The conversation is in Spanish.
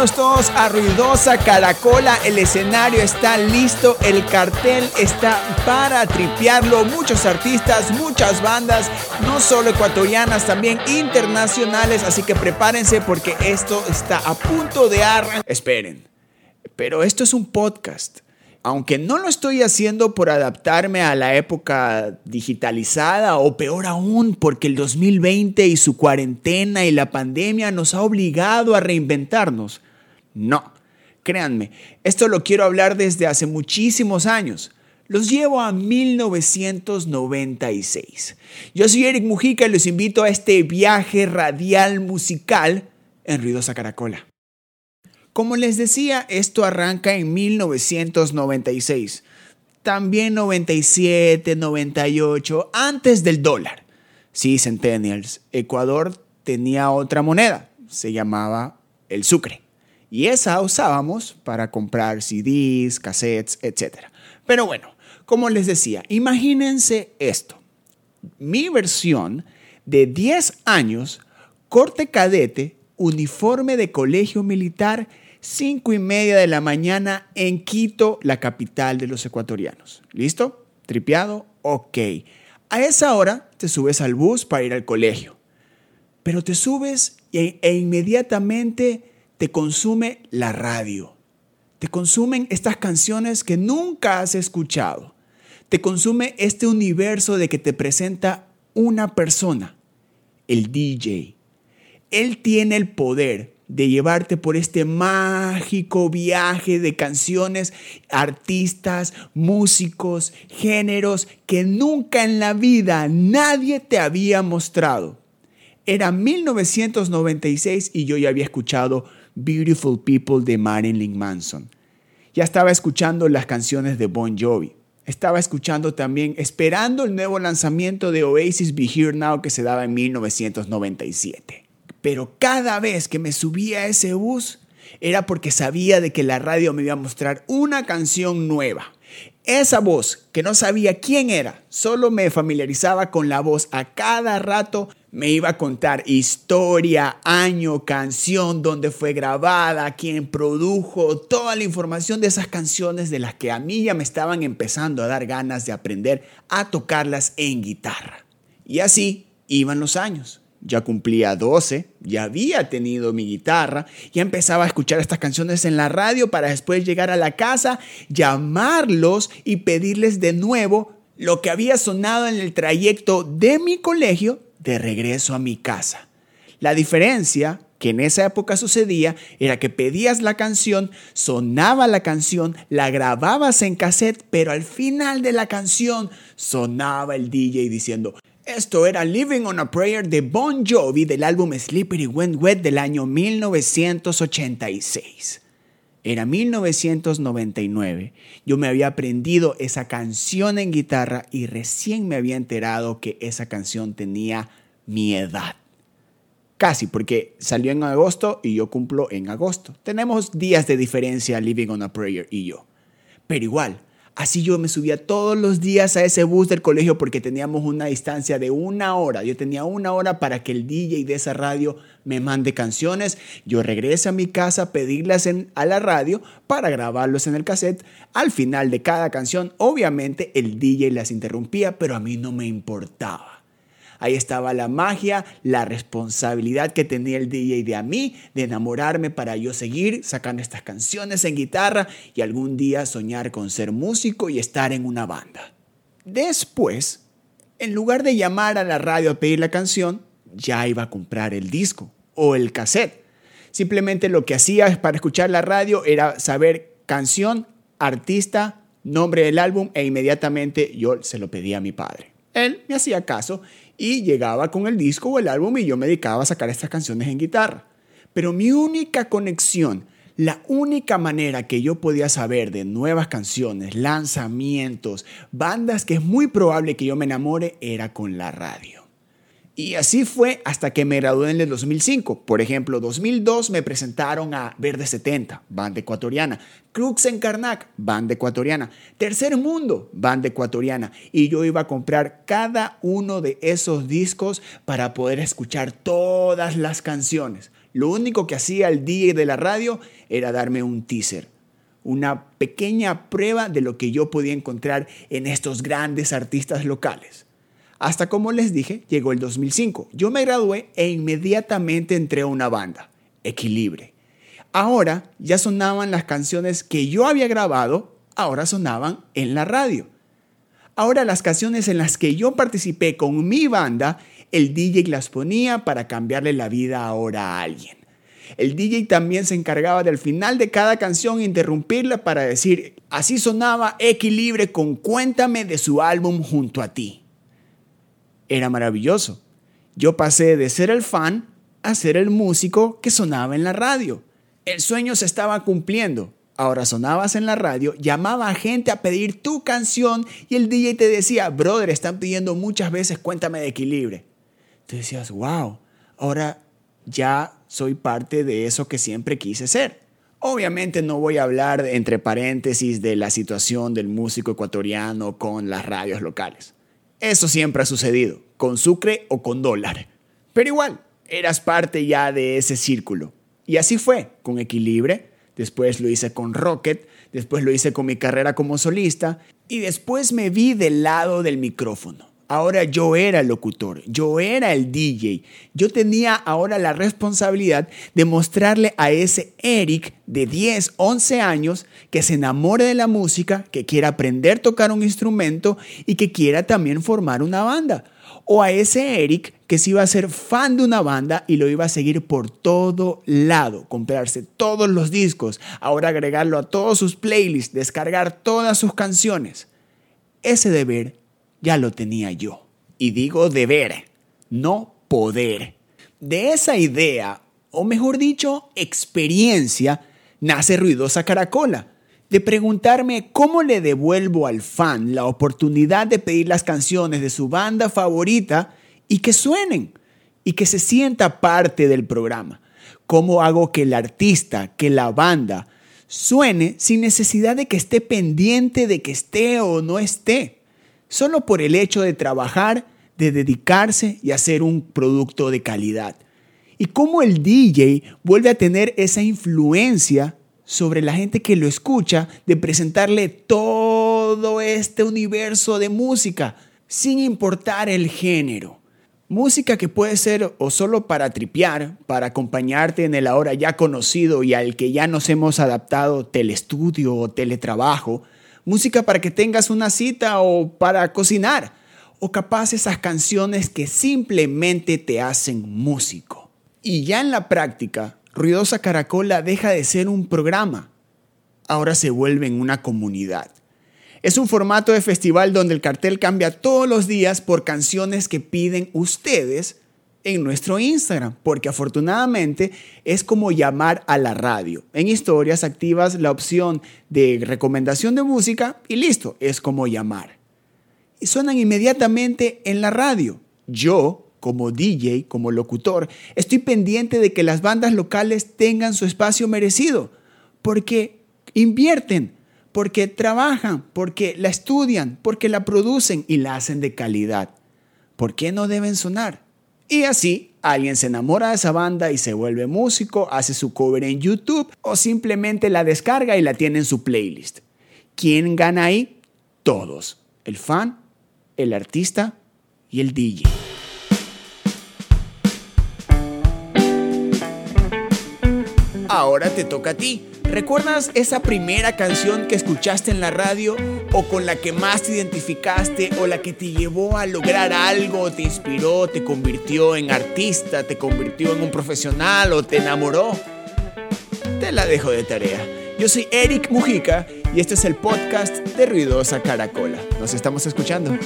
Todos a Ruidosa Caracola. El escenario está listo, el cartel está para tripearlo. Muchos artistas, muchas bandas, no solo ecuatorianas, también internacionales. Así que prepárense porque esto está a punto de arrancar. Esperen, pero esto es un podcast aunque no lo estoy haciendo por adaptarme a la época digitalizada o peor aún porque el 2020 y su cuarentena y la pandemia nos ha obligado a reinventarnos. No, créanme, esto lo quiero hablar desde hace muchísimos años. Los llevo a 1996. Yo soy Eric Mujica y los invito a este viaje radial musical en Ruidosa Caracola. Como les decía, esto arranca en 1996. También 97, 98, antes del dólar. Sí, Centennials, Ecuador tenía otra moneda, se llamaba el sucre. Y esa usábamos para comprar CDs, cassettes, etc. Pero bueno, como les decía, imagínense esto. Mi versión de 10 años, corte cadete, uniforme de colegio militar 5 y media de la mañana en Quito, la capital de los ecuatorianos. ¿Listo? ¿Tripeado? Ok. A esa hora te subes al bus para ir al colegio. Pero te subes e, e inmediatamente te consume la radio. Te consumen estas canciones que nunca has escuchado. Te consume este universo de que te presenta una persona, el DJ. Él tiene el poder de llevarte por este mágico viaje de canciones, artistas, músicos, géneros que nunca en la vida nadie te había mostrado. Era 1996 y yo ya había escuchado Beautiful People de Marilyn Manson. Ya estaba escuchando las canciones de Bon Jovi. Estaba escuchando también, esperando el nuevo lanzamiento de Oasis Be Here Now que se daba en 1997. Pero cada vez que me subía a ese bus era porque sabía de que la radio me iba a mostrar una canción nueva. Esa voz, que no sabía quién era, solo me familiarizaba con la voz a cada rato, me iba a contar historia, año, canción, dónde fue grabada, quién produjo, toda la información de esas canciones de las que a mí ya me estaban empezando a dar ganas de aprender a tocarlas en guitarra. Y así iban los años ya cumplía 12, ya había tenido mi guitarra, ya empezaba a escuchar estas canciones en la radio para después llegar a la casa, llamarlos y pedirles de nuevo lo que había sonado en el trayecto de mi colegio de regreso a mi casa. La diferencia que en esa época sucedía era que pedías la canción, sonaba la canción, la grababas en cassette, pero al final de la canción sonaba el DJ diciendo, esto era Living on a Prayer de Bon Jovi del álbum Slippery When Wet del año 1986. Era 1999. Yo me había aprendido esa canción en guitarra y recién me había enterado que esa canción tenía mi edad. Casi, porque salió en agosto y yo cumplo en agosto. Tenemos días de diferencia Living on a Prayer y yo. Pero igual, Así yo me subía todos los días a ese bus del colegio porque teníamos una distancia de una hora. Yo tenía una hora para que el DJ de esa radio me mande canciones. Yo regresé a mi casa a pedirlas a la radio para grabarlos en el cassette. Al final de cada canción, obviamente el DJ las interrumpía, pero a mí no me importaba. Ahí estaba la magia, la responsabilidad que tenía el DJ de a mí, de enamorarme para yo seguir sacando estas canciones en guitarra y algún día soñar con ser músico y estar en una banda. Después, en lugar de llamar a la radio a pedir la canción, ya iba a comprar el disco o el cassette. Simplemente lo que hacía para escuchar la radio era saber canción, artista, nombre del álbum e inmediatamente yo se lo pedía a mi padre. Él me hacía caso y llegaba con el disco o el álbum y yo me dedicaba a sacar estas canciones en guitarra. Pero mi única conexión, la única manera que yo podía saber de nuevas canciones, lanzamientos, bandas que es muy probable que yo me enamore era con la radio. Y así fue hasta que me gradué en el 2005. Por ejemplo, 2002 me presentaron a Verde 70, banda ecuatoriana. Crux en Karnak, banda ecuatoriana. Tercer Mundo, banda ecuatoriana. Y yo iba a comprar cada uno de esos discos para poder escuchar todas las canciones. Lo único que hacía el DJ de la radio era darme un teaser, una pequeña prueba de lo que yo podía encontrar en estos grandes artistas locales. Hasta como les dije, llegó el 2005. Yo me gradué e inmediatamente entré a una banda, Equilibre. Ahora ya sonaban las canciones que yo había grabado, ahora sonaban en la radio. Ahora las canciones en las que yo participé con mi banda, el DJ las ponía para cambiarle la vida ahora a alguien. El DJ también se encargaba del final de cada canción interrumpirla para decir, así sonaba Equilibre con Cuéntame de su álbum junto a ti. Era maravilloso. Yo pasé de ser el fan a ser el músico que sonaba en la radio. El sueño se estaba cumpliendo. Ahora sonabas en la radio, llamaba a gente a pedir tu canción y el DJ te decía, brother, están pidiendo muchas veces cuéntame de equilibrio. Tú decías, wow, ahora ya soy parte de eso que siempre quise ser. Obviamente no voy a hablar entre paréntesis de la situación del músico ecuatoriano con las radios locales. Eso siempre ha sucedido, con sucre o con dólar. Pero igual, eras parte ya de ese círculo. Y así fue, con Equilibre, después lo hice con Rocket, después lo hice con mi carrera como solista y después me vi del lado del micrófono. Ahora yo era el locutor, yo era el DJ. Yo tenía ahora la responsabilidad de mostrarle a ese Eric de 10, 11 años que se enamore de la música, que quiera aprender a tocar un instrumento y que quiera también formar una banda. O a ese Eric que se iba a ser fan de una banda y lo iba a seguir por todo lado, comprarse todos los discos, ahora agregarlo a todos sus playlists, descargar todas sus canciones. Ese deber ya lo tenía yo. Y digo deber, no poder. De esa idea, o mejor dicho, experiencia, nace Ruidosa Caracola. De preguntarme cómo le devuelvo al fan la oportunidad de pedir las canciones de su banda favorita y que suenen y que se sienta parte del programa. ¿Cómo hago que el artista, que la banda, suene sin necesidad de que esté pendiente de que esté o no esté? Solo por el hecho de trabajar, de dedicarse y hacer un producto de calidad. Y cómo el DJ vuelve a tener esa influencia sobre la gente que lo escucha de presentarle todo este universo de música, sin importar el género. Música que puede ser o solo para tripear, para acompañarte en el ahora ya conocido y al que ya nos hemos adaptado telestudio o teletrabajo, música para que tengas una cita o para cocinar, o capaz esas canciones que simplemente te hacen músico. Y ya en la práctica, Ruidosa Caracola deja de ser un programa, ahora se vuelve en una comunidad. Es un formato de festival donde el cartel cambia todos los días por canciones que piden ustedes en nuestro Instagram, porque afortunadamente es como llamar a la radio. En historias activas la opción de recomendación de música y listo, es como llamar. Y suenan inmediatamente en la radio. Yo, como DJ, como locutor, estoy pendiente de que las bandas locales tengan su espacio merecido, porque invierten, porque trabajan, porque la estudian, porque la producen y la hacen de calidad. ¿Por qué no deben sonar? Y así, alguien se enamora de esa banda y se vuelve músico, hace su cover en YouTube o simplemente la descarga y la tiene en su playlist. ¿Quién gana ahí? Todos. El fan, el artista y el DJ. Ahora te toca a ti. ¿Recuerdas esa primera canción que escuchaste en la radio o con la que más te identificaste o la que te llevó a lograr algo, te inspiró, te convirtió en artista, te convirtió en un profesional o te enamoró? Te la dejo de tarea. Yo soy Eric Mujica y este es el podcast de Ruidosa Caracola. Nos estamos escuchando.